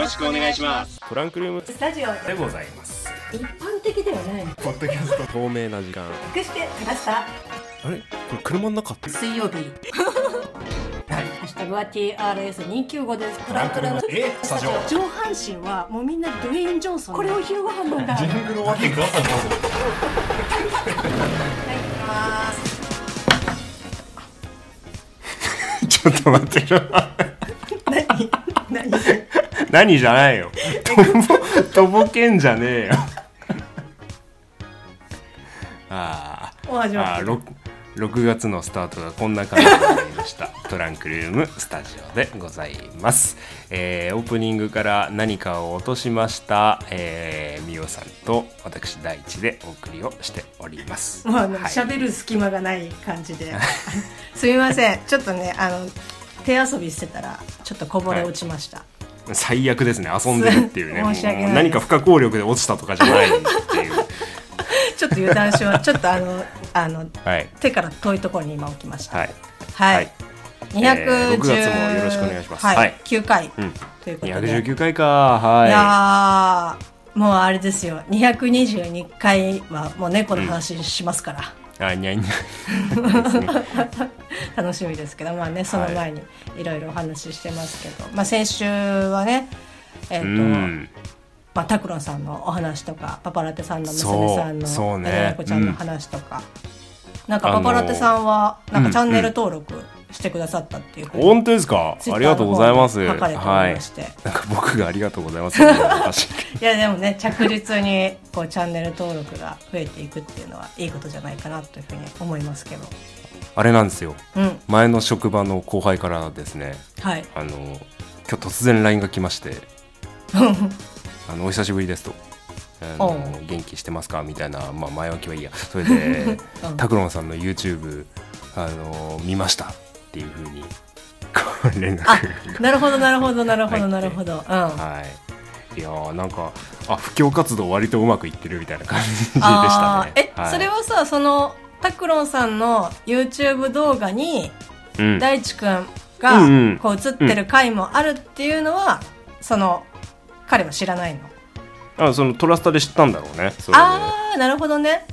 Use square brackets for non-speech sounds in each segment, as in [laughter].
ろしくお願いします。トランクルーム。スタジオでございます。一般的ではないの。ポッドキャスト。透明な時間。隠してました。あれ？これ車の中って？水曜日。[laughs] はい。ハッシュタグは TRS295 です。トランクルーム。え？スタジオ。上半身はもうみんなドゥエイン・ジョンソンこれを昼ご飯なんだ。はいジングルわけください行きます。[laughs] ちょっと待って。よ何じゃないよ。[laughs] とぼとぼけんじゃねえよ。[laughs] あーあっー 6, 6月のスタートがこんな感じになりました。[laughs] トランクルームスタジオでございます、えーオープニングから何かを落としました、えー、みおさんと私第一でお送りをしております。もうあのはい。喋、る隙間がない感じで。すみません。ちょっとねあの手遊びしてたらちょっとこぼれ落ちました、最悪ですね。遊んでるっていうね。[laughs] 何か不可抗力で落ちたとかじゃないっていう。[laughs] ちょっと油断しよう。ちょっとあのあのはい。手から遠いところに今置きました。はい。はい、はい。210、えー6月もよろしくお願いします。はい、はい。9回、うん。ということで。219回か。はいいやーもうあれですよ。222回はもう猫の話しますから、あにゃにゃ [laughs] 楽しみですけどまあねその前にいろいろお話ししてますけど、まあ先週はねえっ、うと、ん。まあ、タクロンさんのお話とかパパラテさんの娘さんのそうそうね。ちゃんの話とか、なんかパパラテさんはなんかチャンネル登録してくださったっていう本当ですか？ありがとうございます。書かれておりはいまして、なんか僕がありがとうございます、[laughs] い、やでもね着実にこうチャンネル登録が増えていくっていうのはいいことじゃないかなというふうに思いますけど。あれなんですよ。うん。前の職場の後輩からですねはい。あの今日突然 LINE が来まして [laughs] あのお久しぶりですと。あの元気してますか？みたいな、まあ、前置きはいいや。それで [laughs] うん。拓郎さんの YouTube あの見ましたっていうふうに。連絡。なるほどなるほどなるほどなるほど。うん。はい。いやーなんかあ布教活動割とうまくいってるみたいな感じでしたね。え、はい。それはさそのタクロンさんの YouTube 動画にうん。大地くんうんうがん。こう映ってる回もあるっていうのは、その彼は知らないの？あそのトラスタで知ったんだろうね。ああなるほどね、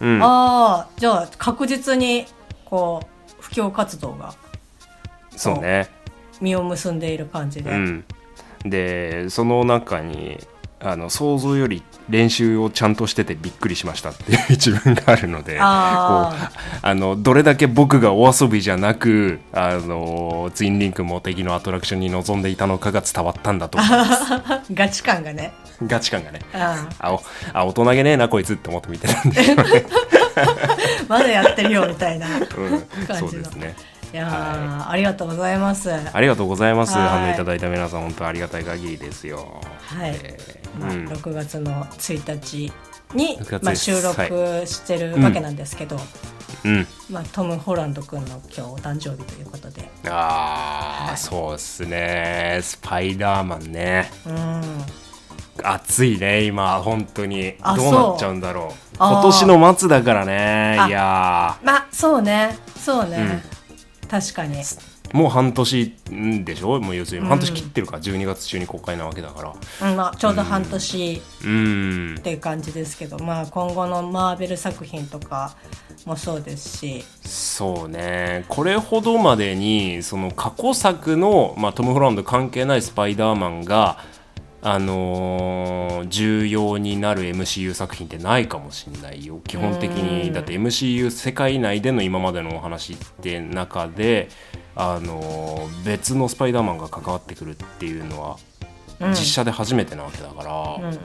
うん。ああじゃあ確実にこう布教活動がそうね。実を結んでいる感じで、うん、でその中にあの想像より練習をちゃんとしててびっくりしましたっていう [laughs] 一文があるのでこうああのどれだけ僕がお遊びじゃなくあのツインリンクモテギのアトラクションに臨んでいたのかが伝わったんだと思います。あ [laughs] ガチ感がね。ガチ感がね。ああおあ大人げねえなこいつって思って見てたんで。ね、ー [laughs] まだやってるよみたいなうん、感じの。そうですね。いやー、ありがとうございます。ありがとうございます。はい。反応いただいた皆さん本当ありがたい限りですよ。はい。えーまあ、うん。6月の1日に6月、まあ、収録してるわけなんですけど、うん。まあ、トム・ホランド君の今日お誕生日ということで。ああ、そうですね。スパイダーマンね。うん暑いね今本当に。あどうなっちゃうんだろう。今年の末だからねあいやまあそうね。そうね、確かに。ーもう半年んでしょ？もう要するに。うん。半年切ってるか。ら、12月中に公開なわけだから。うんまあ、ちょうど半年うん。っていう感じですけど、まあ、今後のマーベル作品とかもそうですし。そうね。これほどまでにその過去作の、まあ、トム・ホランド関係ないスパイダーマンがあのー重要になる MCU 作品ってないかもしれないよ。基本的うん。にだって MCU 世界内での今までのお話って中で、あのー別のスパイダーマンが関わってくるっていうのはうん。実写で初めてなわけだから、うんうん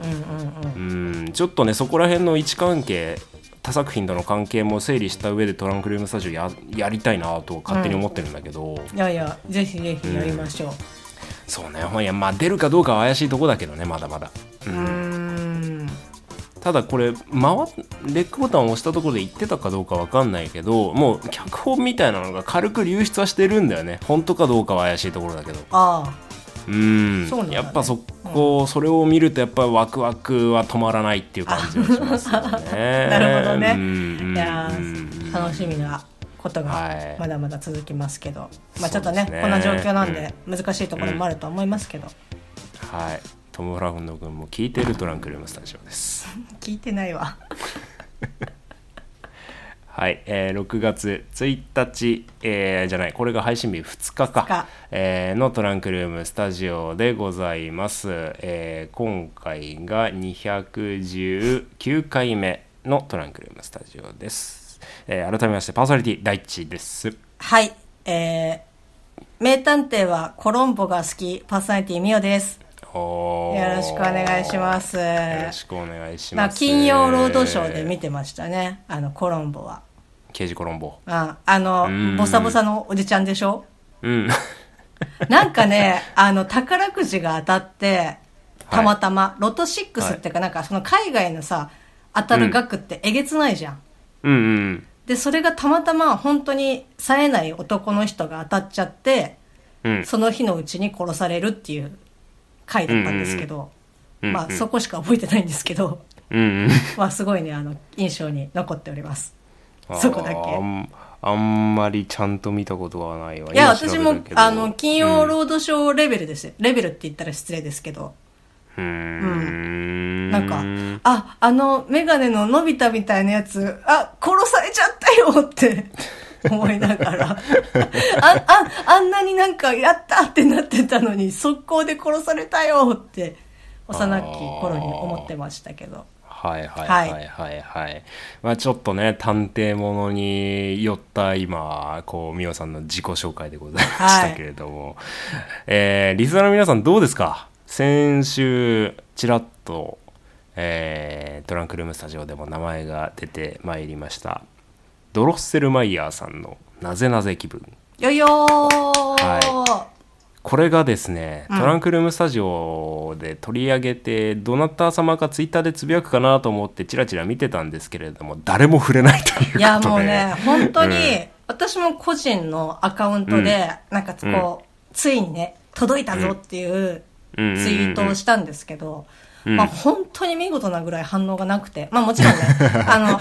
うんうん。うん。ちょっとねそこら辺の位置関係他作品との関係も整理した上でトランクルームスタジオややりたいなと勝手に思ってるんだけど、いやいやぜひぜひやりましょうそうね。ほんやまあ出るかどうかは怪しいとこだけどねまだまだ、ううんーん。ただこれ回っレックボタンを押したところで言ってたかどうかわかんないけどもう脚本みたいなのが軽く流出はしてるんだよね。本当かどうかは怪しいところだけど。ああ。うん。そうね。やっぱそこ、それを見るとやっぱワクワクは止まらないっていう感じがしますよね。[laughs] なるほどね。うんいやーうん楽しみなことはい。がまだまだ続きますけど、まあちょっとねねこんな状況なんで難しいところもあると思いますけど、はい。トム・ブラウンの君も聞いてるトランクルームスタジオです。[laughs] 聞いてないわ。[laughs] はい、えー6月1日、えーじゃない。これが配信日2日か。2日。えーのトランクルームスタジオでございます、えー今回が219回目のトランクルームスタジオです、えー改めましてパーソナリティ第一です。はいえー、名探偵はコロンボが好きパーソナリティミオです。よろしくお願いします。よろしくお願いしまあます金曜ロードショーで見てましたね。あのコロンボは。刑事コロンボ。ああのん。ボサボサのおじちゃんでしょ？うん。[laughs] なんかね、あの、宝くじが当たって、たまたま、ロト6っていうか、なんかその海外のさ、当たる額ってえげつないじゃん。うんうんで、それがたまたま本当に冴えない男の人が当たっちゃって、うん。その日のうちに殺されるっていう回だったんですけど、うんうんまあそこしか覚えてないんですけど、うんうん。[laughs] まあすごいね、あの、印象に残っております。そこだけ。あんまりちゃんと見たことはないわ。いや、私もあの、金曜ロードショーレベルですよ。レベルって言ったら失礼ですけど。うーん。なんか、あ、あの、メガネののび太みたいなやつ、あ、殺されちゃったよって [laughs] 思いながら、あ、あ、あんなになんか、やったってなってたのに、速攻で殺されたよって、幼き頃に思ってましたけど。はいはいはいはいはい、まあちょっとね探偵ものに寄った今こう美桜さんの自己紹介でございましたけれども、えーリスナーの皆さんどうですか？先週ちらっと、えートランクルームスタジオでも名前が出てまいりました。ドロッセルマイヤーさんの「なぜなぜ気分」よよー、これがですね、うん。トランクルームスタジオで取り上げてどなた様かツイッターでつぶやくかなと思ってチラチラ見てたんですけれども誰も触れないということで。いや、もうね、本当に、うん私も個人のアカウントで、なんかこう、ついにね、届いたぞっていうツイうんートをしたんですけど、うんまあ本当に見事なぐらい反応がなくて、まあもちろんね、[laughs] あの、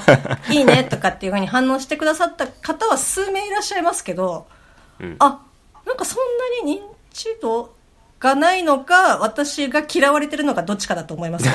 いいねとかっていうふうに反応してくださった方は数名いらっしゃいますけど、うん。あ、なんかそんなに認知度がないのか、私が嫌われてるのかどっちかだと思いますけ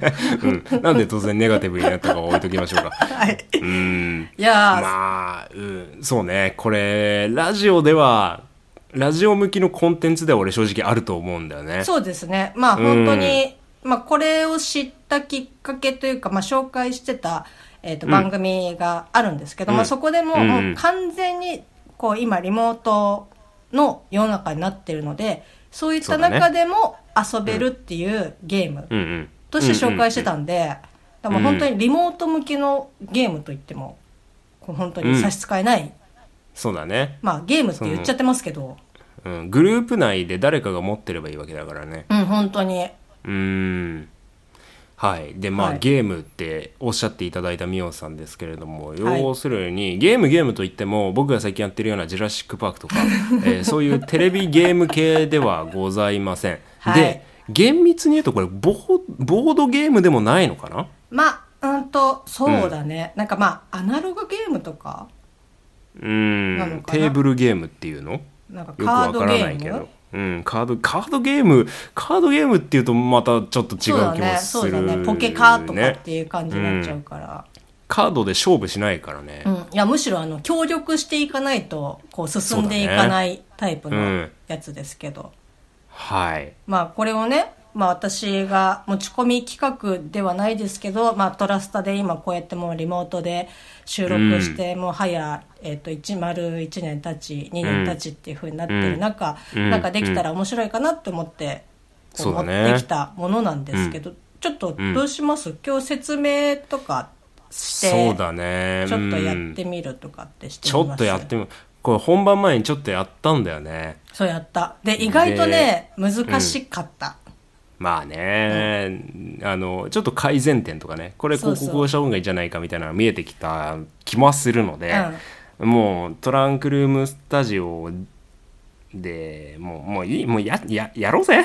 ど。[laughs] うん、なんで突然ネガティブになったかは置いときましょうか。[laughs] はい。うん。いやー、まあ、うん、そうね。これラジオではラジオ向きのコンテンツでは俺正直あると思うんだよね。そうですね。まあ本当に、まあこれを知ったきっかけというか、まあ紹介してた、えっ、と、うん。番組があるんですけど、うん。まあそこでも、うん。もう完全に、こう今リモートの世の中になってるので、そういった中でも遊べるっていうゲームとして紹介してたうんんで、でも本当にリモート向きのゲームといっても、本当に差し支えない、そうだね、まあゲームって言っちゃってますけど、うん、グループ内で誰かが持ってればいいわけだからね。うん、本当に。うーん。はい。でまあ、はい。ゲームっておっしゃっていただいたミオさんですけれどもはい。要するに、ゲームゲームといっても僕が最近やってるような「ジュラシック・パーク」とか、えー [laughs] そういうテレビゲーム系ではございません、はい。で厳密に言うとこれボーボードゲームでもないのかな？まあ、うんと、そうだね。なんかまあ、アナログゲームとか、うーんテーブルゲームっていうの？なんかよくわカードからゲーム？ないけど、うん、カードカードゲームカードゲームっていうとまたちょっと違う気そうだもね、するそうだね。ポケカーとかっていう感じになっちゃうから。カードで勝負しないからね、うん。いや、むしろあの、協力していかないと、こう、進んでいかないタイプのうん。やつですけど。はい。まあ、これをね、まあ私が持ち込み企画ではないですけど、まあトラスタで今こうやってもうリモートで収録して、もう早、えっ、と、1丸1年経ち、2年経ちっていう風になってる中、うん。なんかできたら面白いかなって思って、こそう持ってきたものなんですけど、ちょっとどうします、今日説明とかして、そうだね。ちょっとやっうんてみるとかってしてちょっとやってみこれ本番前にちょっとやったんだよね。そうやった。で、意外とね、難しかった。まあね、あのちょっと改善点とかねこれこそうそう。ここうした方がいいんじゃないかみたいなのが見えてきた気もするので、もうトランクルームスタジオでもうもういいもうやややろうぜっ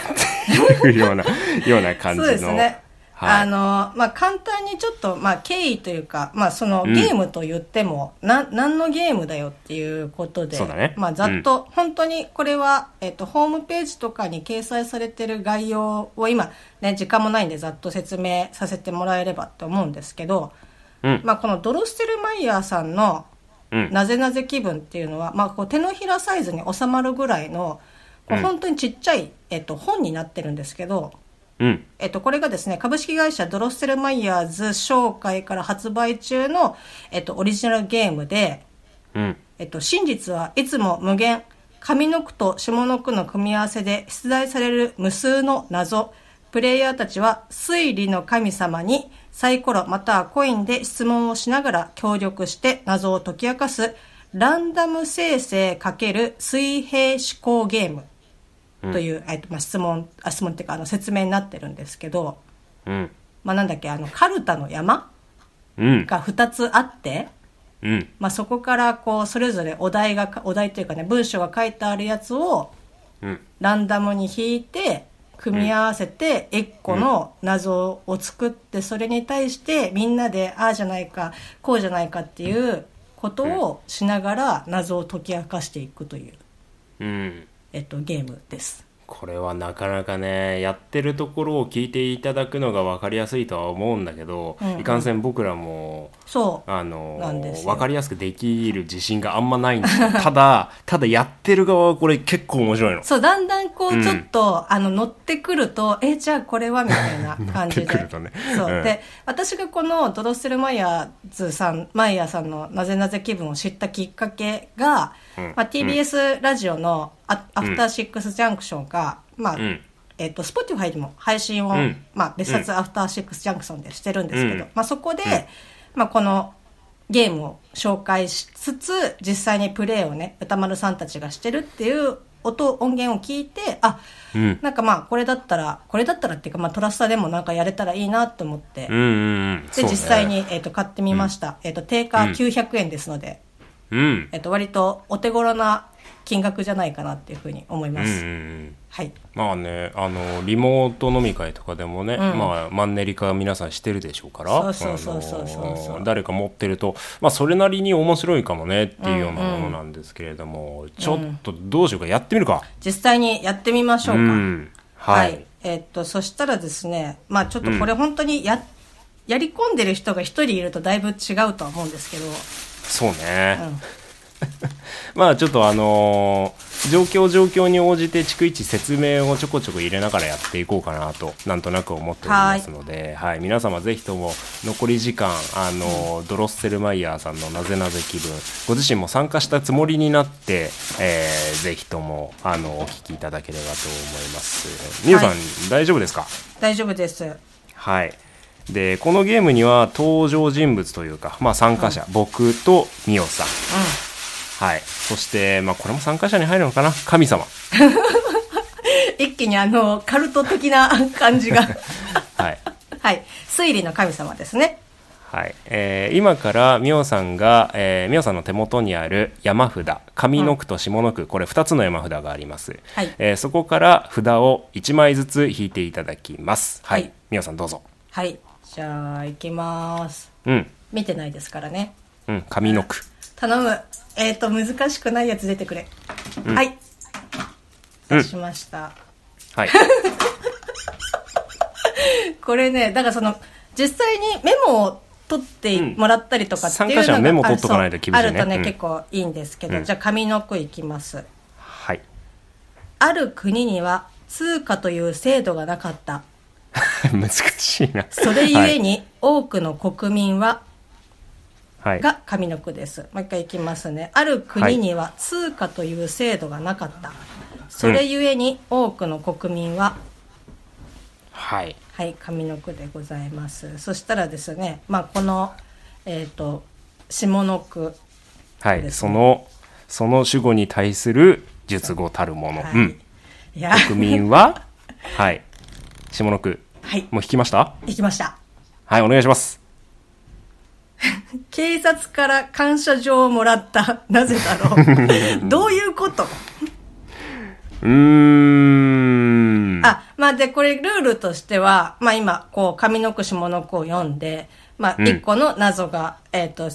ていうようなような感じのそうですね。はい。あの、まあ、簡単にちょっと、まあ、経緯というか、まあ、そのうん。ゲームと言っても、な、何のゲームだよっていうことで、ね。まあ、ざっと、本当にこれは、えっと、ホームページとかに掲載されてる概要を今、ね、時間もないんでざっと説明させてもらえればと思うんですけど、うん。まあ、このドロステルマイヤーさんの、うん。なぜなぜ気分っていうのは、まあ、こう手のひらサイズに収まるぐらいの、こううん。本当にちっちゃい、えっと、本になってるんですけど、うん。えっと、これがですね、株式会社ドロッセルマイヤーズ商会から発売中の、えっと、オリジナルゲームで、うん。えっと、真実はいつも無限、上の句と下の句の組み合わせで出題される無数の謎。プレイヤーたちは推理の神様にサイコロまたはコインで質問をしながら協力して謎を解き明かすランダム生成×水平思考ゲームという、えっとまあ、質問、あ質問っていうかあの説明になってるんですけど、うん。まあ、なんだっけ、あの、カルタの山うん。が2つあって、うん。まあ、そこからこう、それぞれお題がか、お題というかね、文章が書いてあるやつをうん。ランダムに引いて、組み合わせて、1個の謎を作って、それに対してみんなで、ああじゃないか、こうじゃないかっていうことをしながら謎を解き明かしていくという、うん。えっと、ゲームです。これはなかなかねやってるところを聞いていただくのが分かりやすいとは思うんだけど、うんうんいかんせん僕らもそう。あの分かりやすくできる自信があんまないんですよ [laughs] ただただやってる側はこれ結構面白いのそう、だんだんこうんう、ちょっと、あの、乗ってくると、え、じゃあこれはみたいな [laughs] 感じで。くるとねそう。うんで、私がこのドロッセルマイヤーズさん、マイヤーさんのなぜなぜ気分を知ったきっかけが、うんまあ、TBS ラジオのア,、アフターシックスジャンクションが、まあ、うん。えっ、と、Spotify でも配信を、うん。まあ、別冊アフターシックスジャンクションでしてるんですけど、うん。まあ、そこで、うん。まあ、このゲームを紹介しつつ、実際にプレイをね、歌丸さんたちがしてるっていう音、音源を聞いて、あ、うん。なんかまあ、これだったら、これだったらっていうか、まあ、トラスタでもなんかやれたらいいなと思って、うんうんうん。で、実際に、えっ、と、買ってみました。えっ、と、定価900円ですので、うん。えっ、と、割とお手頃な金額じゃないかなっていうふうに思いうんうんます。うん。はい。まあねあのリモート飲み会とかでもね、うん。まあマンネリ化皆さんしてるでしょうからそうそうそうそうそうそう。あの誰か持ってると、まあ、それなりに面白いかもねっていうようなものなんですけれども、ちょっとどうしようかやってみるか。実際にやってみましょうか。ん。はい、えっと、そしたらですね、まあちょっとこれ本当にや、やり込んでる人が一人いるとだいぶ違うとは思うんですけど、そうね、うん [laughs] まあちょっとあのー状況状況に応じて逐一説明をちょこちょこ入れながらやっていこうかなとなんとなく思っておりますので、はい皆様ぜひとも残り時間あのードロッセルマイヤーさんのなぜなぜ気分ご自身も参加したつもりになって、えーぜひともあのお聞きいただければと思います。みおさん、はい大丈夫ですか？大丈夫です。はい。で、このゲームには登場人物というか、まあ参加者、僕とみおさん。はい。そして、まあこれも参加者に入るのかな？神様。[laughs] 一気にあの、カルト的な [laughs] 感じが。はい。はい。推理の神様ですね。はい。えー今からみおさんが、えー、みおさんの手元にある山札、上の句と下の句、これ2つの山札があります。はいえーそこから札を1枚ずつ引いていただきます。はい。はいみおさんどうぞ。はい。じゃあ、行きます。うん。見てないですからね。うん。上の句。頼む。えっ、と、難しくないやつ出てくれ。はい。うん出しました。はい。[laughs] これね、だからその、実際にメモを取ってもらったりとかっていうのが、参加者はメモ取っとかないと厳しいねあるとね、うん結構いいんですけど、うんじゃあ上の句いきます。はい。ある国には通貨という制度がなかった。[laughs] 難しいな。それゆえに多くの国民は、はい。が上の句です。もう一回いきますね。ある国には通貨という制度がなかった。それゆえに多くの国民は、はい。はい、上の句でございます。そしたらですね、まあ、この、えっ、と、下の句。はい、そのその主語に対する述語たるもの、はい。うん、いや、国民は [laughs] はい下の句はい、もう引きました？行きました。はいお願いします [laughs] 警察から感謝状をもらった。[laughs] なぜだろう？[laughs] どういうこと？うーんうん。あ、まあで、これルールとしては、まあ今、こう、上の句下の句を読んで、まあうん一個の謎が、えっ、と、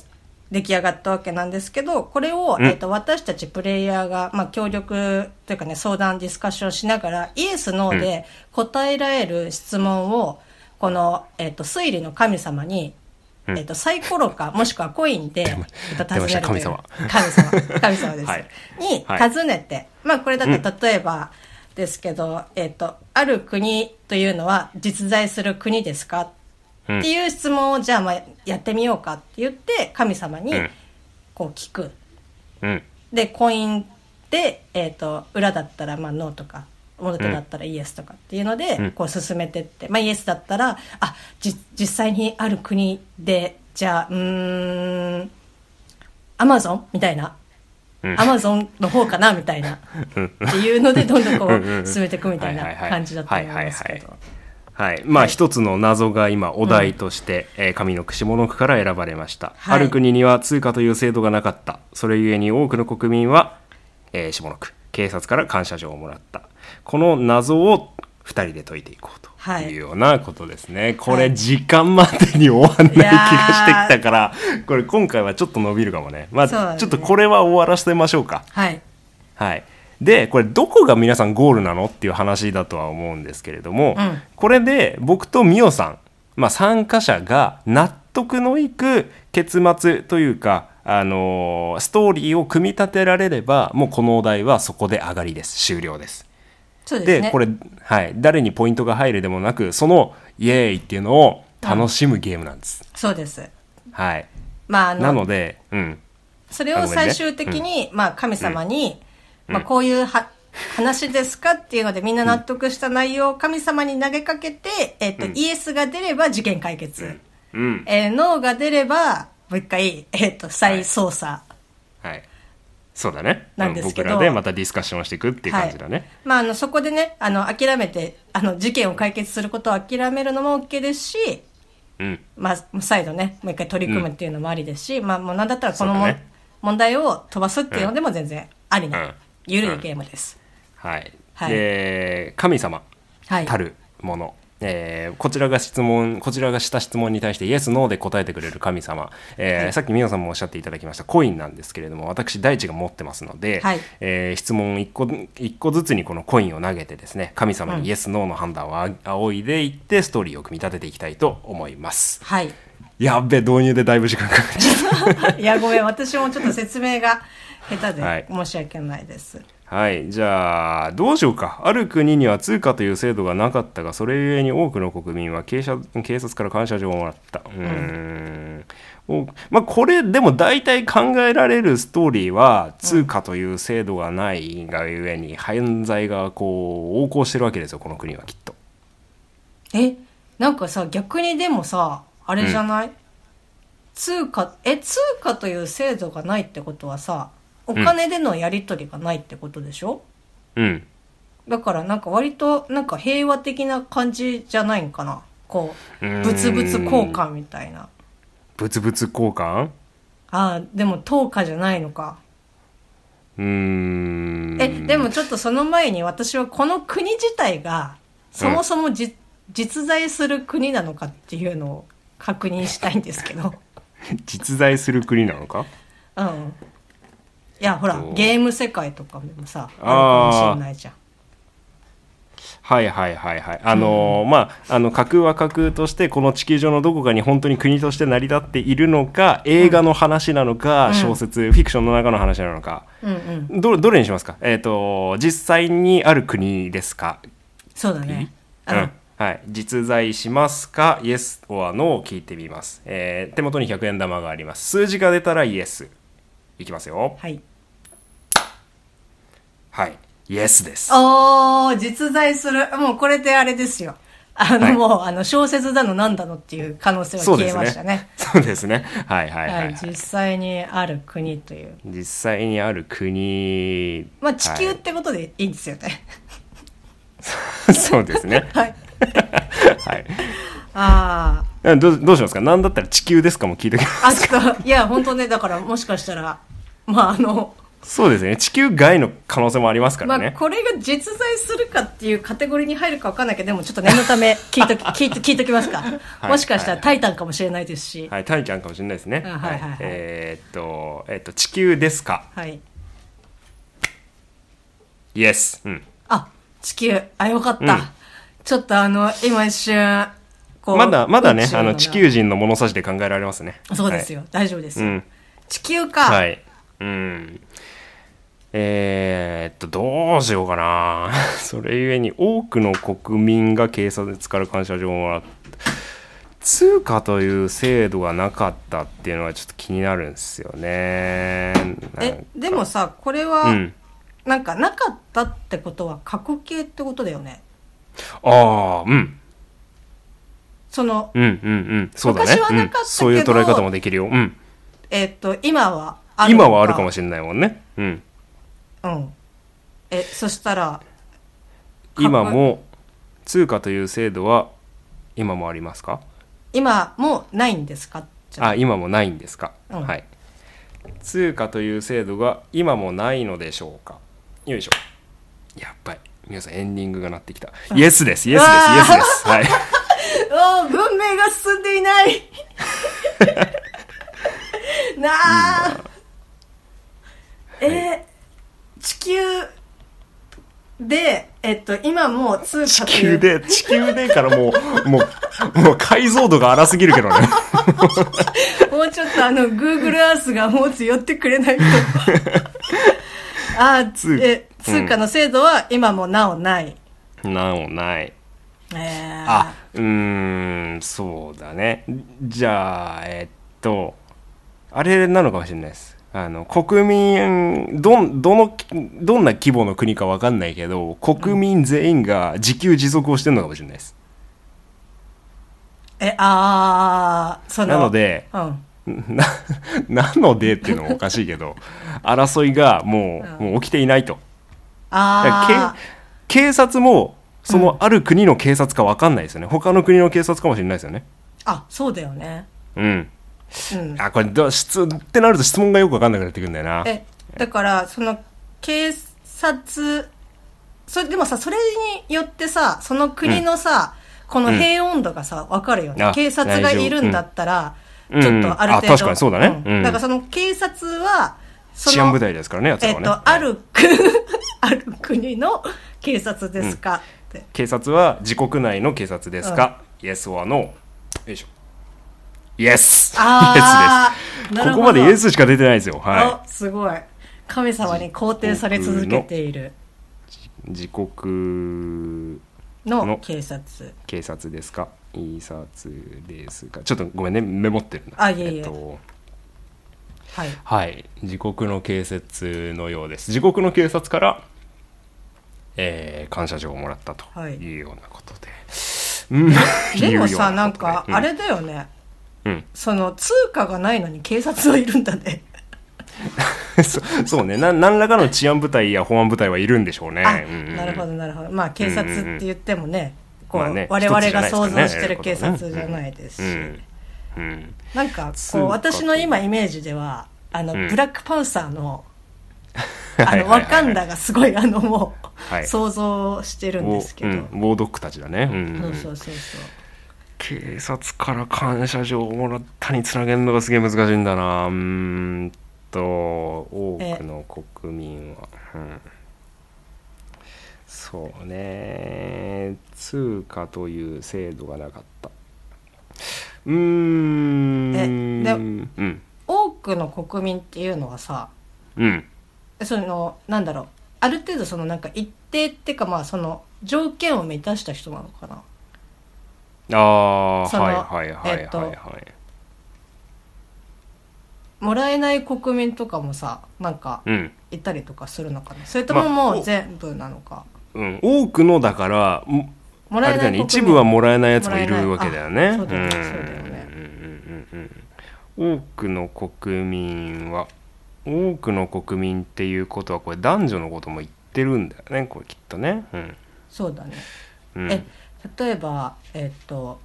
出来上がったわけなんですけど、これを、うんえっ、と、私たちプレイヤーが、まあ協力というかね、相談、ディスカッションしながら、イエス、ノーで答えられる質問を、この、えっ、と、推理の神様に、うんえっ、と、サイコロか、もしくはコインで、えっと、尋ねるという神様。神様。[laughs] 神様です。はい。に、はい。尋ねて、まあこれだと例えばですけど、えっ、と、ある国というのは実在する国ですか、うん。っていう質問をじゃあまあやってみようかって言って神様にうん。こう聞く。うん。で、コインで、えっ、と、裏だったらまあノーとか、表だったらイエスとかっていうので、うんこう進めてって、まあイエスだったら、あ、じ、実際にある国で、じゃあ、うーん、アマゾンみたいな。うんアマゾンの方かなみたいな。っていうので、どんどんこう進めていくみたいなはいはいはい感じだと思いますけはいはいど。はい。まあ、一つの謎が今、お題として、えー上の句、下の句から選ばれました。はいある国には通貨という制度がなかった。それゆえに多くの国民は、えー下の句、警察から感謝状をもらった。この謎を二人で解いていこうとはいいうようなことですね。これ、はい時間までに終わんない気がーしてきたから、これ今回はちょっと伸びるかもね。まあ、ねちょっとこれは終わらせましょうか。はい。はい。で、これどこが皆さんゴールなのっていう話だとは思うんですけれども、うんこれで僕とミオさん、まあ参加者が納得のいく結末というか、あのーストーリーを組み立てられれば、もうこのお題はそこで上がりです。終了です。で、ね。これ、はい。誰にポイントが入るでもなく、そのイエーイっていうのを楽しむゲームなんです。そうです。はい。まあ、あの、なので、うん。それを最終的に、まあ、神様に、うんまあ、こういうは話ですかっていうので、みんな納得した内容を神様に投げかけて、えっ、と、イエスが出れば事件解決。うん。えーノーが出れば、もう一回、えっ、と、再捜査。はい。そうだね。なんですけどうん僕らでまたディスカッションをしていくっていう感じだね。まあ、あの、そこでね、あの、諦めて、あの、事件を解決することを諦めるのも OK ですし、うん。まあ、再度ね、もう一回取り組むっていうのもありですし、まあ、もうなんだったらこのも、ね問題を飛ばすっていうのでも全然ありな、うんゆるいゲームです。はい。はいで、神様はい。たるもの。えーこちらが質問、こちらがした質問に対してイエス、ノーで答えてくれる神様。えーはいさっきミオさんもおっしゃっていただきましたコインなんですけれども、私、大地が持ってますので、はいえー質問1個、一個ずつにこのコインを投げてですね、神様うんにイエス、ノーの判断をあ仰いでいって、ストーリーを組み立てていきたいと思います。はい。やっべ、導入でだいぶ時間かかっちゃった。いや、ごめん、私もちょっと説明が下手はいで申し訳ないです。はい。じゃあ、どうしようか。ある国には通貨という制度がなかったが、それゆえに多くの国民は警察警察から感謝状をもらった。うーん。おまあ、これ、でも大体考えられるストーリーは、通貨という制度がないがゆえに、犯罪がこう、横行してるわけですよ、この国はきっと。え、なんかさ、逆にでもさ、あれじゃない、通貨、え、通貨という制度がないってことはさ、お金でのやり取りがないってことでしょ、うん。だからなんか割となんか平和的な感じじゃないんかな？こう、物々交換みたいな。物々交換？ああ、でも10日じゃないのか。うーん。え、でもちょっとその前に私はこの国自体が、そもそもじ、実在する国なのかっていうのを確認したいんですけど。[laughs] 実在する国なのか？うん。いや、ほらと、ゲーム世界とかでもさ、あるかもしれないじゃん。はいはいはいはい。あのーまあ、あの、架空は架空として、この地球上のどこかに本当に国として成り立っているのか、映画の話なのか、うん小説、フィクションの中の話なのか、うんうん。どどれにしますか？えっ、と、実際にある国ですか？そうだね。うん。はい。実在しますか ?Yes or No を聞いてみます。えー手元に100円玉があります。数字が出たら Yes。いきますよ。はい。はい。Yes です。おー、実在する。もうこれであれですよ。あの、はいもう、あの、小説だのなんだのっていう可能性は消えましたね。そうですね。はいはいはい、は、はいい。実際にある国という。実際にある国。まあ、地球はってことでいいんですよね。い [laughs] そうですね。[laughs] はい。[laughs] はい。ああどうどうしますか？何だったら地球ですか？も聞いておきます。あ。あ、ちょっと、いや、本当ね、だから、もしかしたら、まあ、あの、そうですね。地球外の可能性もありますからね、まあ、これが実在するかっていうカテゴリーに入るか分かんないけどでもちょっと念のため [laughs] 聞いとき聞いと聞いときますか、い。もしかしたらタイタンかもしれないですし。はい。タイちゃんかもしれないですね。あはいはいはい。えーっとえーっと地球ですか？はい。イエスうん。あ地球。あよかった、うん。ちょっとあの今一瞬まだまだねあの地球人の物差しで考えられますね。そうですよ、大丈夫ですよ、うん。地球か、はい。うん。えー、っと、どうしようかな。[laughs] それゆえに、多くの国民が警察から感謝状をもらった。通貨という制度がなかったっていうのはちょっと気になるんですよね。えでもさこれは、うん。なんかなかったってことは過去形ってことだよねああ、うん。そのうんうんうん。そうだね。昔はなかったけどうん、そういう捉え方もできるよ。うん。えっと今は今はあるかもしれないもんね。うん。うん。えそしたら今も、通貨という制度は、今もありますか？今もうないんですか？あ。あ今もないんですか、うん。はい。通貨という制度が今もないのでしょうか？よいしょ。やっばい皆さんエンディングが鳴ってきた。イエスです。イエスです。イエスです。はい。[laughs] おー文明が進んでいない。[laughs] なあえー地球で、えっと、今もう通地球いう。で地球でからもうもうもう解像度が荒すぎるけどね。[laughs] もうちょっとあの Google Earth がもう寄ってくれないと。あえ通貨の制度は今もなおない、なおない。えー、あうーんそうだね。じゃあえっとあれなのかもしれないですあの国民どんどのどんな規模の国か分かんないけど国民全員が自給自足をしてるのかもしれないです。えあーそのなのでうん。ななのでっていうのもおかしいけど争いがもう,、うん。もう起きていないと。あけ警察もそのある国の警察か分かんないですよね。他の国の警察かもしれないですよね。ーあそうだよね。うんうんあこれどう質ってなると質問がよく分かんなくなってくるんだよな。えだからその警察それでもさそれによってさその国のさ、この平穏度がさ分かるよね、あ警察がいるんだったら、うん。ちょっとある程度、確かにそうだね。うん。だからその警察は治安部隊ですからねやつらはね、えっと、ある [laughs] ある国の警察ですか、警察は自国内の警察ですか、イエス or no よいしょイエスあイエスですここまでイエスしか出てないですよ。はあすごい。神様に肯定され続けている。い自国のの警察。警察ですか？印刷ですか？ちょっとごめんね。メモってるんだあいえいえ。っと。はい。はい。自国の警察のようです。自国の警察からえー感謝状をもらったとはい。いうようなことで、うん。でもさ [laughs] なんかうん。あれだよね、うん。その通貨がないのに警察はいるんだね。[laughs] そそうね。な何らかの治安部隊や保安部隊はいるんでしょうね。あ、うんうんうん。なるほどなるほど。まあ警察って言ってもね、こう、まあね我々が想像してる警察じゃないですし、うんうん。なんかこう私の今イメージではあの、うん。ブラックパンサーの [laughs] はいあのワカンダがすごいあのもう、はい。想像してるんですけど、ウォ,、ードックたちだね、うん。そうそうそうそう警察から感謝状をもらったにつなげるのがすげえ難しいんだな。うーんと多くの国民は、うん、そうね。通貨という制度がなかった。うーん。えでうん。多くの国民っていうのはさうん。そのなんだろう。ある程度そのなんか一定っていうかまあその条件を満たした人なのかなああはいはいはいはいえっとはい、もらえない国民とかもさなんかうん。いたりとかするのかな？それともまあもうお全部なのか、うん、多くのだからももらえあれだよね。ない国民一部はもらえないやつもいるわけだよね。もらえない。あそうだよねんそうだよね。うんうんうんうん。多くの国民は多くの国民っていうことはこれ男女のことも言ってるんだよねこれきっとね。うん。そうだね、うん。え例えばえっ、と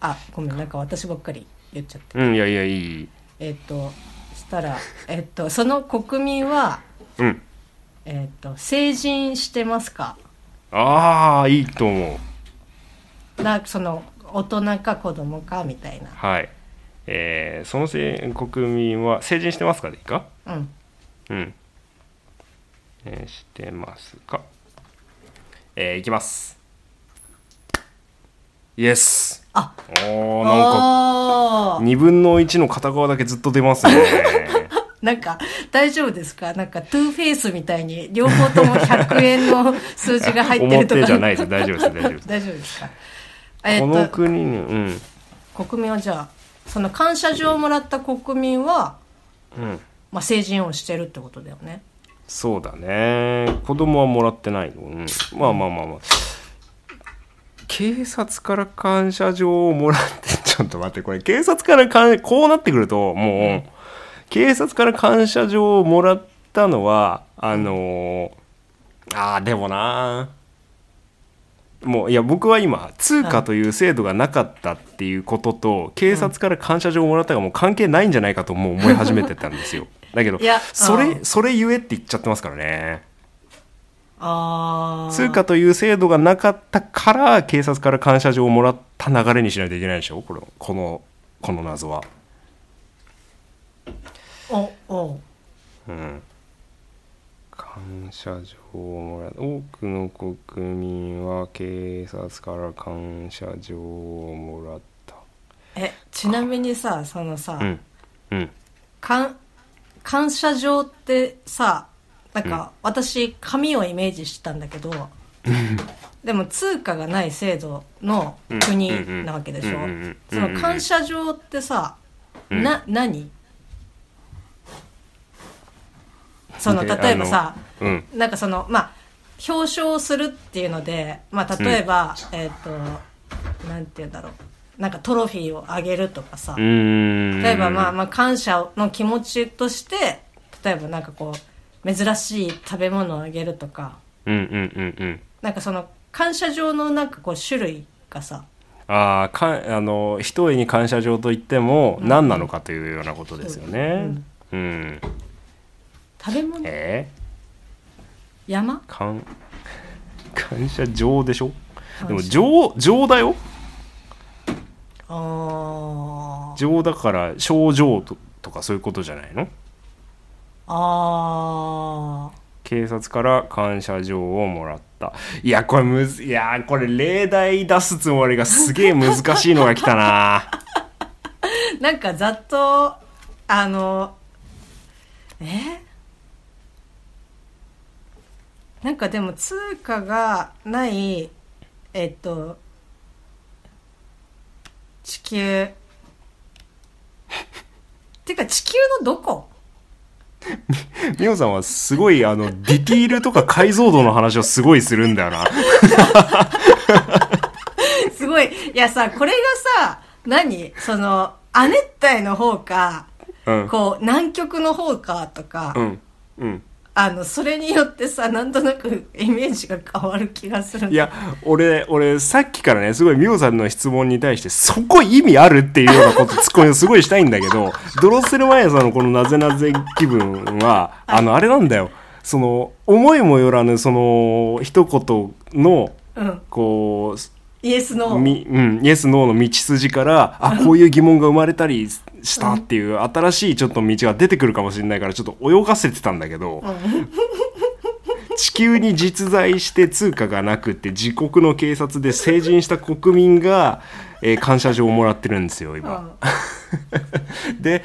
あごめんなんか私ばっかり言っちゃって。うん、いやいやいい。えっ、としたらえっ、とその国民はうん。えっ、と成人してますか？ああいいと思う。なその大人か子供かみたいな。はい。えー、そのせ国民は成人してますかでいいか？うん。うん、えーしてますか？えー、いきますイエスあおーなんかあー。2分の1の片側だけずっと出ますね。[laughs] なんか大丈夫ですか？なんかトゥーフェイスみたいに両方とも100円の数字が入ってるとか。表じゃないです。大丈夫です。大丈夫です。[laughs] 大丈夫ですか？えこの国にうん。国民はじゃあその感謝状をもらった国民は、うん。まあ、成人をしてるってことだよね。そうだね。子供はもらってないの、うん、まあまあまあまあ警察から感謝状をもらってちょっと待ってこれ警察からかんこうなってくるともう、警察から感謝状をもらったのはあのーあーでもなもういや僕は今通貨という制度がなかったっていうことと警察から感謝状をもらったがもう関係ないんじゃないかともう思い始めてたんですよ。[laughs] だけどそれうん。それゆえって言っちゃってますからね。ああ通貨という制度がなかったから警察から感謝状をもらった流れにしないといけないでしょ？これこのこの謎は。おお。うん、感謝状をもらう多くの国民は警察から感謝状をもらった。えちなみにさそのさ、うん。うん。かん感謝状ってさなんか、私紙をイメージしたんだけどでも通貨がない制度の国なわけでしょ？うんうんうんその感謝状ってさ、うん。な何？そので例えばさうん。なんかそのまあ表彰するっていうのでまあ例えば、えっ、となんて言うんだろう。なんかトロフィーをあげるとかさ、例えばまあまあ感謝の気持ちとして例えばなんかこう珍しい食べ物をあげるとか。うんうんうんうん。なんかその感謝状のなんかこう種類がさ。あーかあの一重に感謝状といっても何なのかというようなことですよね。うん、食べ物？え？山？ー、感 [laughs] 感謝状でしょ？でも状状だよ。あー。状だから症状ととかそういうことじゃないの？ああ警察から感謝状をもらった。いやこれむずいやこれ例題出すつもりがすげえ難しいのが来たな。[laughs] なんかざっとあのえ？なんかでも通貨がないえっと地球。ってか地球のどこ？[laughs] みおさんはすごいあの [laughs] ディティールとか解像度の話をすごいするんだよな。[laughs] すごい。いやさこれがさ何？その亜熱帯の方かうん。こう南極の方かとか、うん。うんあのそれによってさなんとなくイメージが変わる気がするいや俺俺さっきからねすごいみおさんの質問に対してそこ意味あるっていうようなことツッコミをすごいしたいんだけどドロッセルマイヤーさんのこのなぜなぜ気分はあのあれなんだよ。その思いもよらぬその一言のうん。こうイエスノーみうん、イエス・ノーの道筋からあこういう疑問が生まれたりしたっていう新しいちょっと道が出てくるかもしれないからちょっと泳がせてたんだけど、[laughs] 地球に実在して通貨がなくって自国の警察で成人した国民が、えー感謝状をもらってるんですよ今。[laughs] で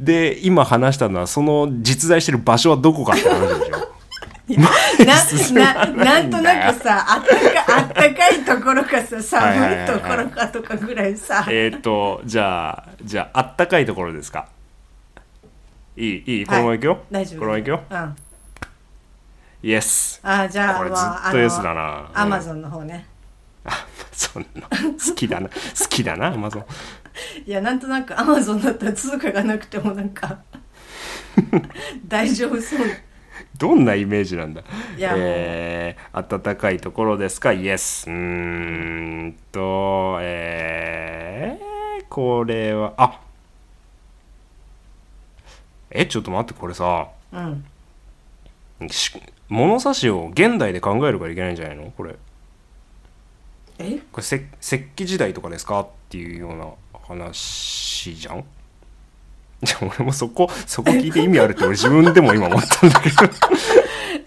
で今話したのはその実在してる場所はどこかって話でしょ。なななんとなくさあったかあったかいところかさはいはいはいはい寒いところかとかぐらいさ。えーっとじゃあじゃああったかいところですか？いいいいこのままいくよ、大丈夫。このままいくよ？うん。イエスあじゃあこれずまあっとイエスだな。アマゾンの方ね。そんな好きだな。好きだなアマゾンいやなんとなくアマゾンだったら通貨がなくてもなんか [laughs] 大丈夫そうどんなイメージなんだ？えー、暖かいところですか？イエスうーんとえー、これはあえちょっと待ってこれさ。うん。し物差しを現代で考えるからいけないんじゃないの？これ。え？これ石石器時代とかですか？っていうような話じゃん？じゃあ俺もそこそこ聞いて意味あるって俺自分でも今思ったんだけど。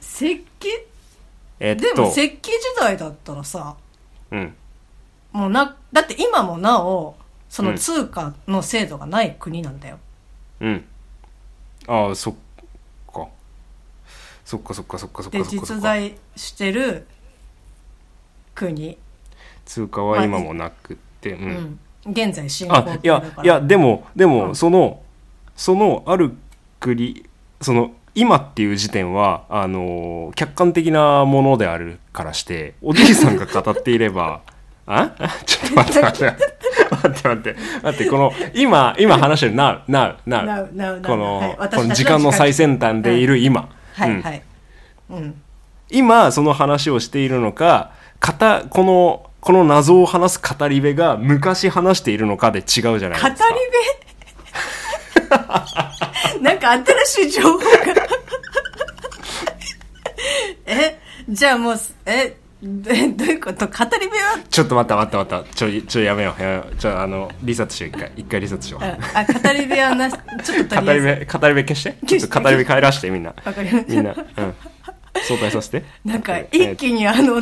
石器？えっと。でも石器時代だったらさうん。もうなだって今もなおそうん。の通貨の制度がない国なんだよ、うん。ああそっか。そっかそっかそっかそっでかそっかそっか。実在してる国、通貨は今もなくって、うん。うん。現在進行あいやいやでもでも、うん。そのそのある国その今っていう時点はあのー客観的なものであるからしておじいさんが語っていれば [laughs] あ？[laughs] ちょっと待って待って。待って待って。待ってこの今今話してる now now now この,、この時間の最先端でいる今、うん。はい今その話をしているのか語このこの謎を話す語り部が昔話しているのかで違うじゃないです語りか。部？[laughs] なんか新しい情報が [laughs] え？じゃあもうえ？どどういうこと？語り部は？ちょっと待った待った待った。ちょ、ちょ、やめよう。やめようちょ、あの、リサーチしよう、一回。一回リサーチしよう。ああ語り部はなちょっと語り部、語り部消して？ちょっと語り部帰らして、みんな。わかりましたみんな。うん。[laughs] 相対させて。なんかえー一気にあの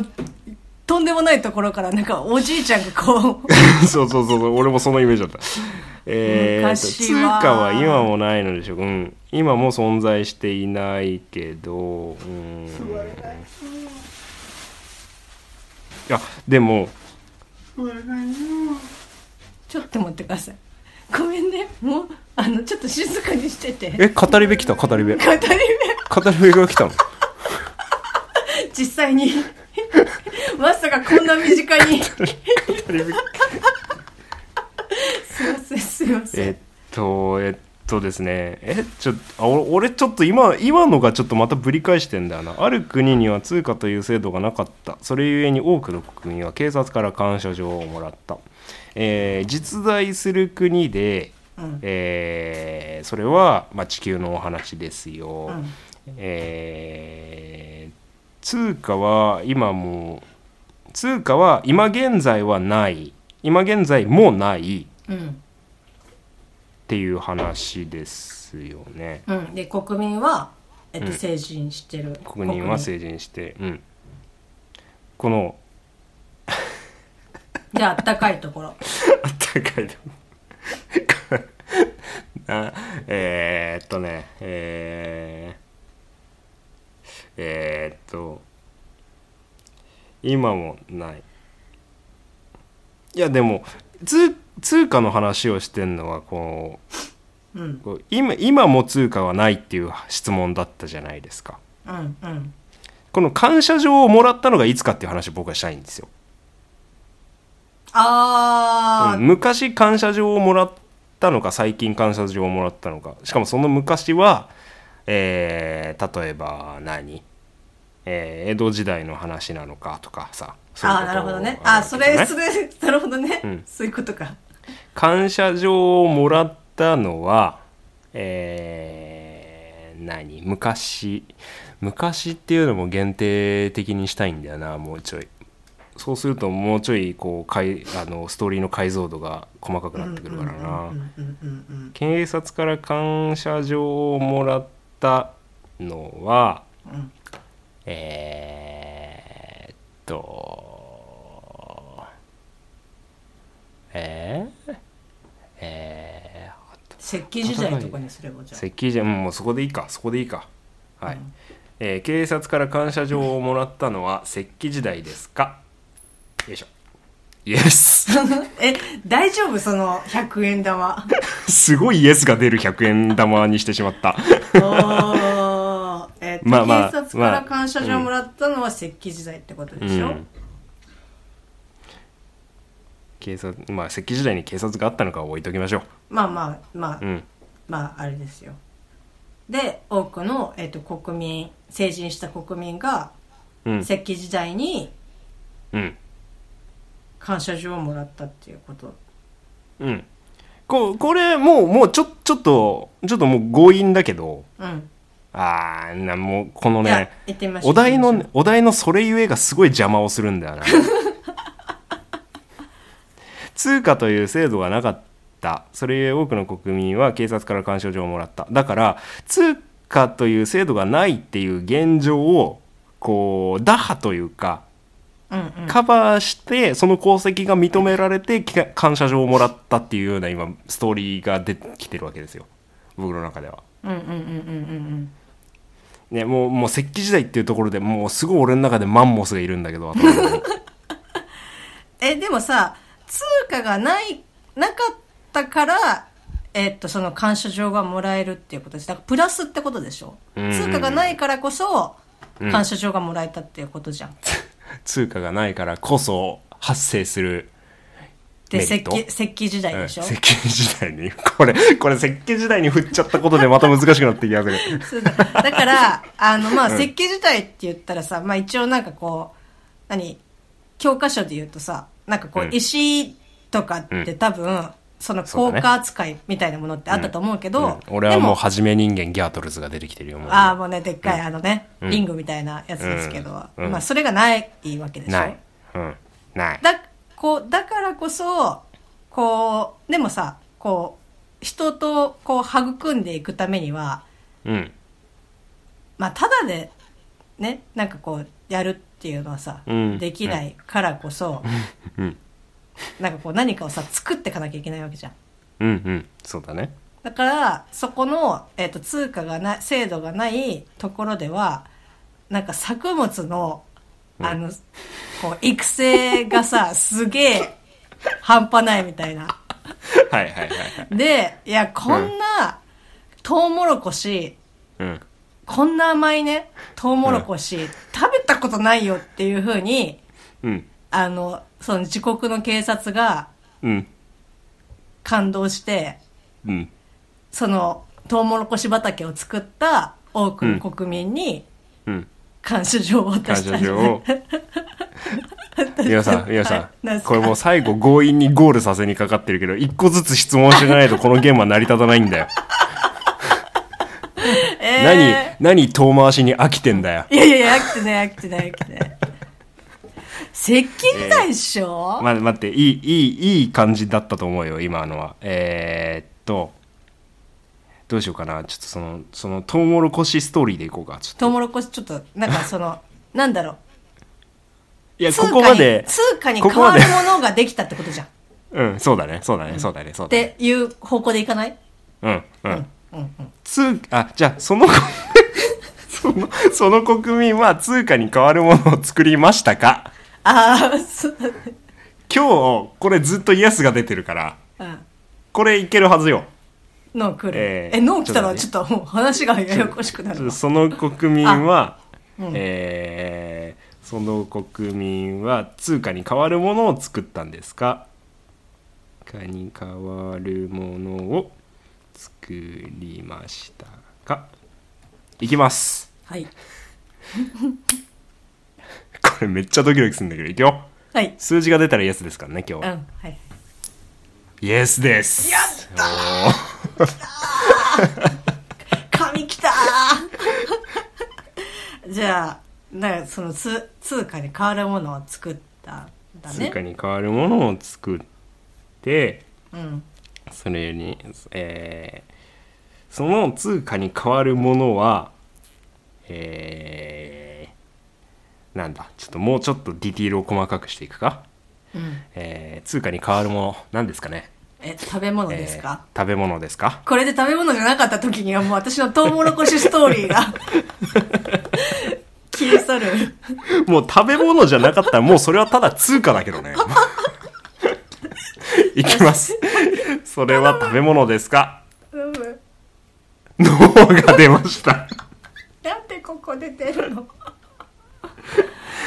とんでもないところからなんかおじいちゃんがこう [laughs] そうそうそうそう、俺もそのイメージだった。えーと、通貨は今もないのでしょう。うん。今も存在していないけど、うん。い。や、でも、ちょっと待ってください。ごめんね。もうあのちょっと静かにしてて。え、語り部来た？語り部。語り部。語り部が来たの？[laughs] 実際にまさかこんな身近にすいませんすいませんえっと、えっとですね、え、ちょっと、あ俺俺ちょっと今、今のがちょっとまたぶり返してんだよな。ある国には通貨という制度がなかった。それゆえに多くの国民は警察から感謝状をもらった。えー実在する国で、うんえーそれは、まあ、地球のお話ですよ。うんえー通貨は今も通貨は今現在はない。今現在もない。うん。っていう話ですよね。うん。で国民は、えっとうん。成人してる。国民は成人してうん。このであったかいところ。[laughs] あったかいとあ [laughs] えー、っとねえー、えー、っと今もない。いやでも通通貨の話をしてんのはこううん。こう今今も通貨はないっていう質問だったじゃないですか。うんうん。この感謝状をもらったのがいつかっていう話を僕はしたいんですよ、あー、うん昔感謝状をもらったのか最近感謝状をもらったのか。しかもその昔はえー例えば何、えー江戸時代の話なのかとかさそういうあーことなるほどね。ああそれそれ [laughs] なるほどね、うん。そういうことか。感謝状をもらったのはえー何？昔。昔っていうのも限定的にしたいんだよなもうちょい。そうするともうちょいこうかいあのストーリーの解像度が細かくなってくるからな。警察から感謝状をもらったのはうんえー、っとえー、えー、あと石器時代とかにすればじゃあ。石器じゃんもうそこでいいかそこでいいか。はい、うん。えー警察から感謝状をもらったのは石器時代ですか？よいしょ。イエスえ大丈夫？その100円玉。[laughs] すごいイエスが出る100円玉にしてしまった [laughs] えっと、まあまあ警察から感謝状もらったのは石器時代ってことでしょ、うん。警察まあ石器時代に警察があったのかは置いときましょまあまあまあ、ううん。まああれですよ。で多くの、えっと国民成人した国民がうん。石器時代にうん。感謝状をもらったっていうこと。うん。ここれもうもうちょちょっとちょっともう強引だけどうんあーなもうこのいやね行ってみましょう。お題のお題のそれゆえがすごい邪魔をするんだよな。[laughs] 通貨という制度がなかった。それゆえ多くの国民は警察から干渉状をもらった。だから通貨という制度がないっていう現状をこう打破というかうんうん。カバーしてその功績が認められてき感謝状をもらったっていうような今ストーリーが出てきてるわけですよ。僕の中では。うんうんうんうんうんね、もうもう石器時代っていうところでもうすごい俺の中でマンモスがいるんだけど頭の中に。[laughs] えでもさ通貨がないなかったからえっとその感謝状がもらえるっていうことです。だからプラスってことでしょ？うんうんうん。通貨がないからこそうん。感謝状がもらえたっていうことじゃん、[laughs] 通貨がないからこそ発生するで石器石器時代でしょ、うん石器時代に？これこれ石器時代に振っちゃったことでまた難しくなってきやするだ。だから、あの、まあ、うん。石器時代って言ったらさ、まあ一応なんかこう、何、教科書で言うとさ、なんかこう、うん。石とかって多分、そのそうだね。効果扱いみたいなものってあったと思うけど、うん。俺はもうではじめ人間ギャートルズが出てきてるよああ、もうね、でっかい、あのね、うん。リングみたいなやつですけど、うん。うん。まあ、それがないわけでしょ？ない、うん、ない。だ、こう、だからこそ、こう、でもさ、こう、人とこう、育んでいくためには、うん。まあ、ただで、ね、なんかこう、やるっていうのはさ、うん。できないからこそ、うん。なんかこう、何かをさ、作っていかなきゃいけないわけじゃん。うんうん。そうだね。だから、そこの、えっ、と、通貨がない、制度がないところでは、なんか作物の、あの、こう、育成がさ、[laughs] すげえ、半端ないみたいな。はいはいはいはい。で、いや、こんな、トウモロコシ、うん。こんな甘いね、トウモロコシ、食べたことないよっていう風に、うん。あの、その自国の警察がうん。感動して、うん。その、トウモロコシ畑を作った多くの国民にうん感謝状を渡感した謝状を。[laughs] 皆さん皆さん、はいなんこれもう最後強引にゴールさせにかかってるけど一個ずつ質問しないとこのゲームは成り立たないんだよ、[laughs] えー、何何遠回しに飽きてんだよ。いやいやいや、飽きてない飽きてない飽きてない。石器時代っしょ、ま、待っていいいいいい感じだったと思うよ今のは。えー、っとどうしようかな。ちょっとそのそのトウモロコシストーリーでいこうか。ちょっと。トウモロコシちょっと、なんかその、[laughs] なんだろう。いやここまで。通貨に変わるものができたってことじゃん。っうんそうだね。そうだね。そうだね。そうだね。ていう方向でいかない？うんうん。うんうん。通あじゃあその [laughs] そのその国民は通貨に変わるものを作りましたか？ああ、そうだね。今日これずっとイエスが出てるから。うん。これいけるはずよ脳来る。えーえ脳来たらちょっともう話がややこしくなるわ。その国民は、うんえーその国民は通貨に変わるものを作ったんですか？通貨に変わるものを作りましたか？いきますはい。[laughs] これめっちゃドキドキするんだけどいくよはい。数字が出たらイエスですからね今日、うん。はい。イエスですやった髪きたー [laughs] じゃあ、だからその通通貨に変わるものを作ったんだね。通貨に変わるものを作ってうん。それに、えーその通貨に変わるものはえーなんだちょっともうちょっとディティールを細かくしていくか、うん。えー通貨に変わるもの何ですかねえ、食べ物ですか、えー食べ物ですか？これで食べ物じゃなかった時にはもう私のトウモロコシストーリーが [laughs] 消え去る。もう食べ物じゃなかったらもうそれはただ通貨だけどね。[laughs] いきます。それは食べ物ですか？ノーが出ました。なんでここ出てるの？[laughs]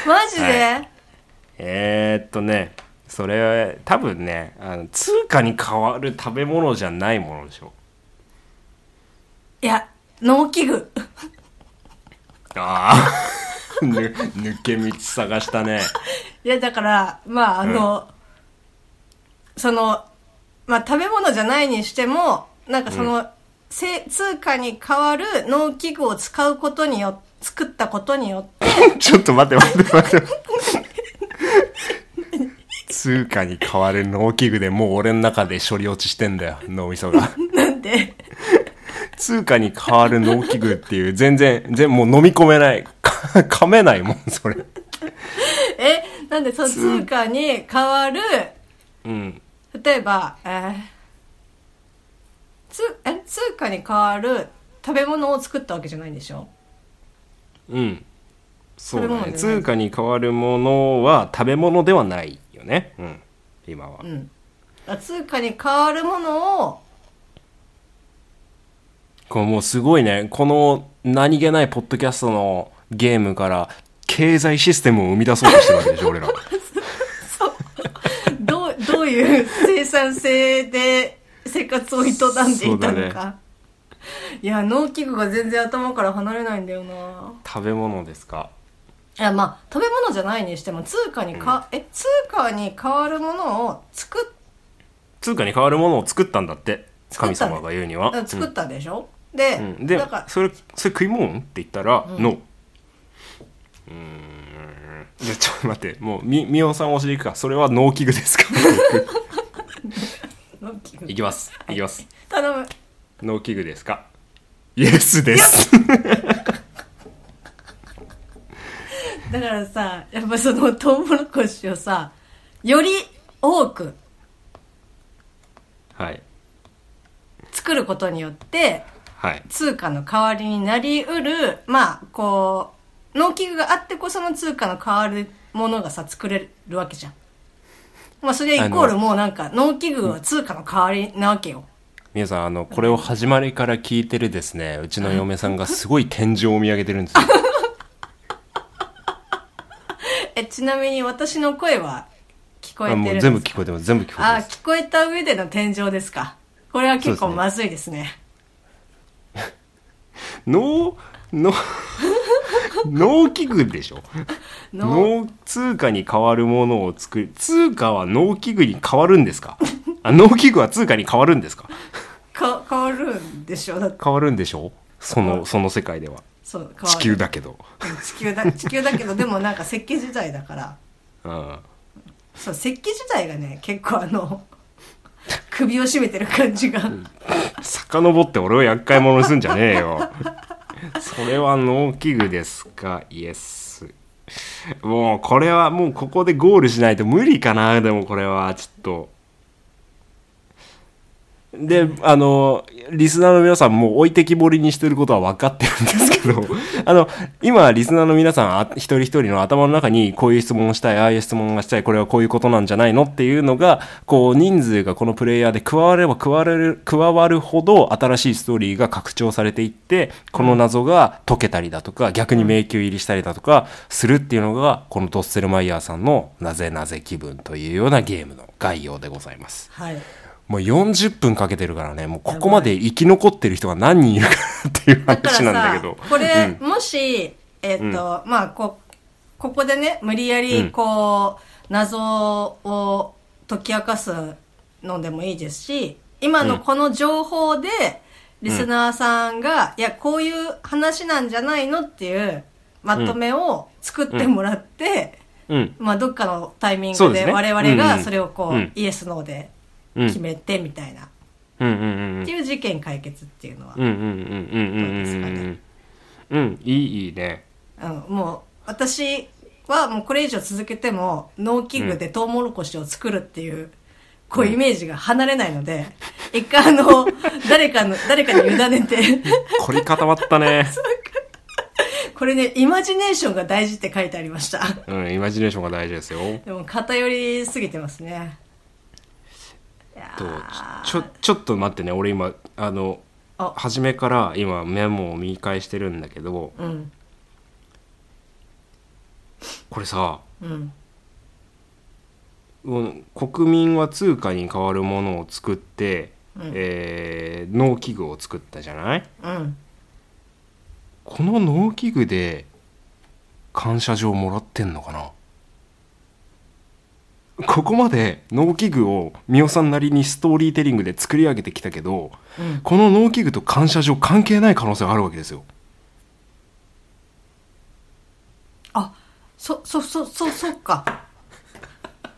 マジで、はえー、っとねそれ多分ねあの通貨に変わる食べ物じゃないものでしょ。いや、農機具。ああ。ぬ抜け道探したね。いや、だから、まあ、あの、その、まあ、食べ物じゃないにしても、なんかその、せ通貨に代わる農機具を使うことによ作ったことによって [laughs] ちょっと待って待って待って。通貨に代わる農機具でもう俺の中で処理落ちしてんだよ、脳みそが。[laughs] なんで？通貨に代わる農機具っていう、全然、全もう飲み込めない。か [laughs] 噛めないもん、それ。[laughs] えなんでその通貨に代わる？うん。例えば、えーつえ通貨に代わる食べ物を作ったわけじゃないんでしょ？うん。そうだね。通貨に代わるものは食べ物ではないよね。うん。今は。うんあ通貨に代わるものをこれもうすごいね。この何気ないポッドキャストのゲームから経済システムを生み出そうとしてるわけでしょ、俺ら。[laughs] どうどういう生産性で生活を営んでいたのか、いや農機具が全然頭から離れないんだよな食べ物ですか？いやまあ食べ物じゃないにしても通貨にか、え通貨に代わるものを作っ通貨に代わるものを作ったんだって。神作ったね。様が言うには。あ作ったでしょ、で、うん。うんでだからそれそれ食い物？って言ったら、ノーうーん。じゃあちょっと待って。もうみみおさん教えていくか。それは農機具ですか？[laughs] いきます。いきます。頼む。農機具ですか？イエスです [laughs] だからさやっぱそのトウモロコシをさより多くはい。作ることによってはい。通貨の代わりになりうるまあこう農機具があってこその通貨の代わるものがさ作れるわけじゃん。まあそれイコールもうなんか農機具は通貨の代わりなわけよ。皆さんあのこれを始まりから聞いてるですねうちの嫁さんがすごい天井を見上げてるんですよ [laughs] えちなみに私の声は聞こえあもてるんですか？う全部聞こえてます。全部聞こえてあます。聞こえた上での天井ですか？これは結構そうですね。まずいですね。農農農機具でしょ？[laughs] の農通貨に代わるものを作る。通貨は農機具に変わるんですか？あ農機具は通貨に変わるんですか？か変わるんでしょ？だって。変わるんでしょ？そのその世界では。そう地球だけど。うん地球だ [laughs] 地球だけどでもなんか石器時代だから。うんそう石器時代がね結構あの [laughs] 首を絞めてる感じが、遡って俺を厄介者にすんじゃねえよ。それは農機具ですか？イエスもうこれはもうここでゴールしないと無理かなでもこれは。ちょっとであのリスナーの皆さんも置いてきぼりにしてることは分かってるんですけど [laughs] あの今リスナーの皆さんあ一人一人の頭の中にこういう質問をしたいああいう質問がしたいこれはこういうことなんじゃないのっていうのがこう人数がこのプレイヤーで加われば加わる加わるほど新しいストーリーが拡張されていってこの謎が解けたりだとか逆に迷宮入りしたりだとかするっていうのがこのドッセルマイヤーさんのなぜなぜ気分というようなゲームの概要でございます。はいもう40分かけてるからね、もうここまで生き残ってる人が何人いるかっていう話なんだけさど。これ、うん。もしえっ、と、まあこここでね無理やりうんこう、謎を解き明かすのでもいいですし今のこの情報で、リスナーさんが、いやこういう話なんじゃないのっていうまとめを作ってもらって、うん。まあどっかのタイミングで我々うんうん。がそれをこう、うん。イエスノーでうん。決めてみたいな、うんうんうんっていう事件解決っていうのは、うん。うんうんうんうんうんうんどうですかうんねうん。いい、いいね。うん、もう私はもうこれ以上続けても農機具でトウモロコシを作るっていう、こうイメージが離れないので、一回あの、誰かの、誰かに委ねて、凝り固まったね。[laughs] これね、イマジネーションが大事って書いてありました。うん、イマジネーションが大事ですよ。でも偏りすぎてますね。とー。ちょ、ちょっと待ってね、俺今、あの、あ。初めから今メモを見返してるんだけど、うん、これさ、うん、うん国民は通貨に代わるものを作って、うん。えー農機具を作ったじゃない？うん。この農機具で感謝状もらってんのかな？ここまで農機具を美桜さんなりにストーリーテリングで作り上げてきたけど、うん。この農機具と感謝状関係ない可能性があるわけですよ。あそそそそそっか。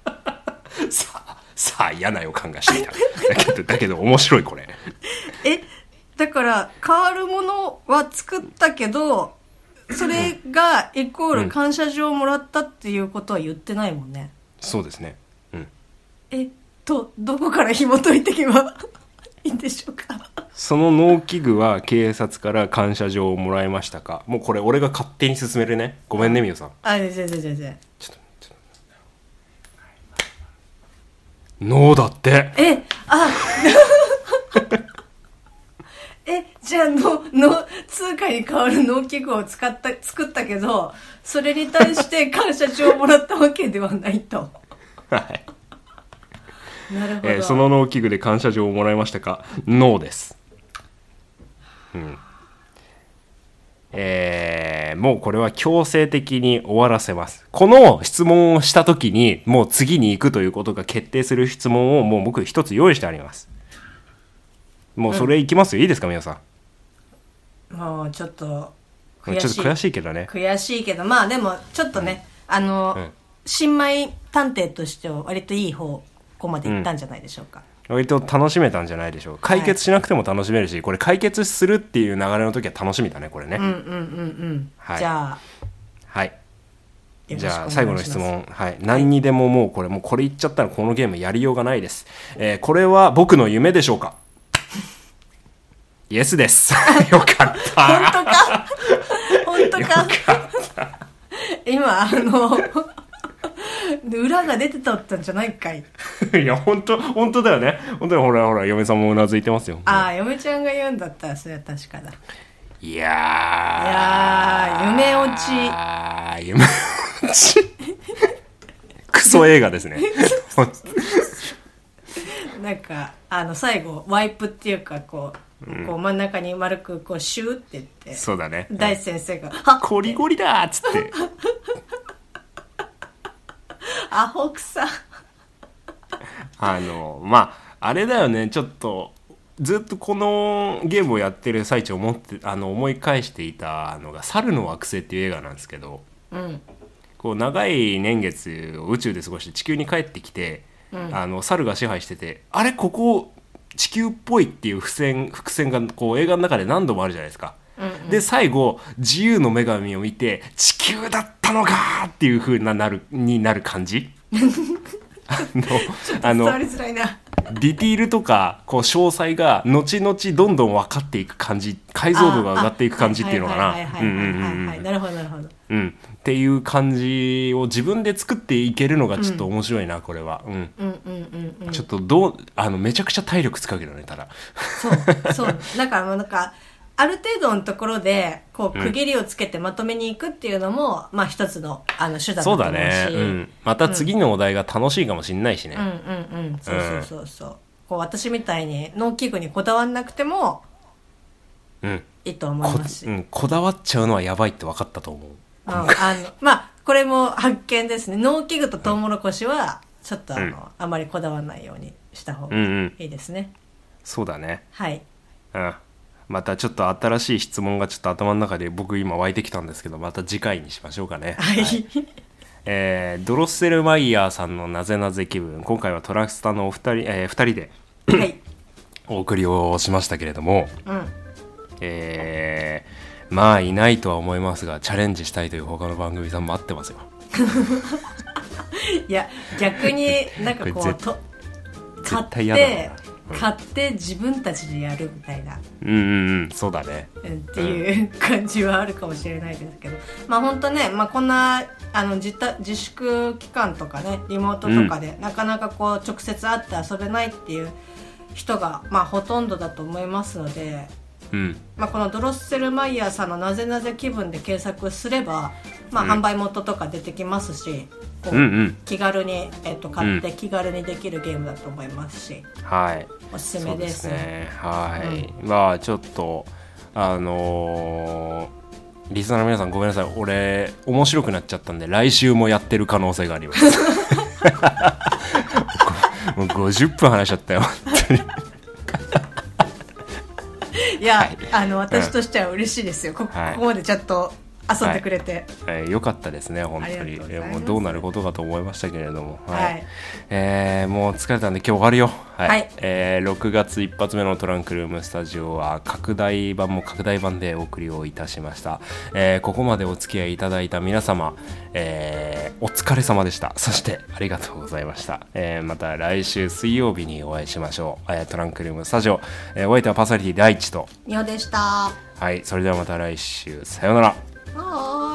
[laughs] さあさあ嫌な予感がしていた。だけどだけど面白いこれ。[laughs] えだから変わるものは作ったけどそれがイコール感謝状をもらったっていうことは言ってないもんね、そうですね。うん。えっとどこから紐解いていけば [laughs] いいんでしょうか？その農機具は警察から感謝状をもらいましたか？もうこれ俺が勝手に進めるね。ごめんねみよさん。あ全然全然。ちょっとちょっと。ノーだって。えあえじゃあのの通貨に変わる農機具を使った作ったけどそれに対して感謝状をもらったわけではないとはいなるほど、えーその農機具で感謝状をもらいましたか？ノーです。うん。えーもうこれは強制的に終わらせます。この質問をした時に、もう次に行くということが決定する質問をもう僕一つ用意してあります。もうそれいきます？よ。いいですか皆さん？もうちょっと悔しい。ちょっと悔しいけどね。悔しいけどまあでもちょっとねあの、うん。新米探偵としては割といい方こまでいったんじゃないでしょうか、割と楽しめたんじゃないでしょう。解決しなくても楽しめるし、これ解決するっていう流れの時は楽しみだね、これね。うん、うんうんうん。はい。じゃあはい。じゃあ最後の質問、はい、何にでももうこれもうこれ言っちゃったらこのゲームやりようがないです、えーこれは僕の夢でしょうか？イエスです。[laughs] よかった。本当か？本当か？今あの裏が出てたったんじゃないかい。いや本当本当だよね。本当にほらほら嫁さんもうなずいてますよ。ああ嫁ちゃんが言うんだったらそれは確かだ。いやー。いやー夢落ち。夢落ち。[laughs] クソ映画ですね。[laughs] なんかあの最後ワイプっていうかこう,、こう真ん中に丸くこうシューって言ってそうだね。大先生が「はっゴリゴリだーっつって。[laughs] アホくさ。あのまああれだよね。ちょっとずっとこのゲームをやってる最中思ってあの思い返していたのが「猿の惑星」っていう映画なんですけどうん。こう長い年月を宇宙で過ごして地球に帰ってきて、あの猿が支配しててあれここ地球っぽいっていう伏線伏線がこう映画の中で何度もあるじゃないですか。で最後自由の女神を見て地球だったのかーっていう風ななるになる感じ。[laughs] あのあの伝わりづらいなディティールとかこう詳細が後々どんどん分かっていく感じ解像度が上がっていく感じっていうのかな。なるほどなるほど。うん。っていう感じを自分で作っていけるのがちょっと面白いな、これは、うん。うんうんうんうんちょっとどうあのめちゃくちゃ体力使うけどねただ。そうそう。だからもうなんかある程度のところでこう区切りをつけてまとめにいくっていうのも、まあ一つのあの手段だとそう思うしだね、うん、また次のお題が楽しいかもしんないしね、うんうんうん。そうそうそうそう、こう私みたいに農機具にこだわんなくてもうん。いいと思いこます。し、うん、こだわっちゃうのはやばいって分かったと思う。うん、あの [laughs] まあこれも発見ですね。農機具とトウモロコシはちょっとあの、うん。あまりこだわらないようにした方がうんうん。いいですね、そうだね。はい。うんまたちょっと新しい質問がちょっと頭の中で僕今湧いてきたんですけどまた次回にしましょうかね。はい、えードロッセルマイヤーさんのなぜなぜ気分今回はトラスタのお二人、えー二人ではい。お送りをしましたけれども、うん。えーまあいないとは思いますがチャレンジしたいという他の番組さん待ってますよ。[laughs] いや逆になんかこうと買っ絶対嫌だてな買って自分たちでやるみたいな。うんうんうん。そうだね。うんっていう感じはあるかもしれないですけど、まあ本当ね、まあ、こんなあの自た自粛期間とかねリモートとかで、なかなかこう直接会って遊べないっていう人が、まあ、ほとんどだと思いますので、うん。まあ、このドロッセルマイヤーさんの「なぜなぜ気分」で検索すれば、まあ、うん販売元とか出てきますし、こう気軽に、えっと買ってうん。気軽にできるゲームだと思いますし、はいおすすそうでめですすね。はい、まあちょっとあのーリスナーの皆さんごめんなさい。俺面白くなっちゃったんで来週もやってる可能性があります。[laughs] もう50分話しちゃったよ。本当にいや、はい。あの私としては嬉しいですよ。こ,、はい。ここまでちゃんと遊んでくれて、えーよかったですね本当に。もうどうなることかと思いましたけれども。はい。えーもう疲れたんで今日終わるよ。はい、はい。えー6月一発目のトランクルームスタジオは拡大版も拡大版でお送りをいたしました、えーここまでお付き合いいただいた皆様、えーお疲れ様でした。そしてありがとうございました、えーまた来週水曜日にお会いしましょう、えートランクルームスタジオ、えーお相手はパーソナリティ第一と。みおでした。はい。それではまた来週。さようなら哦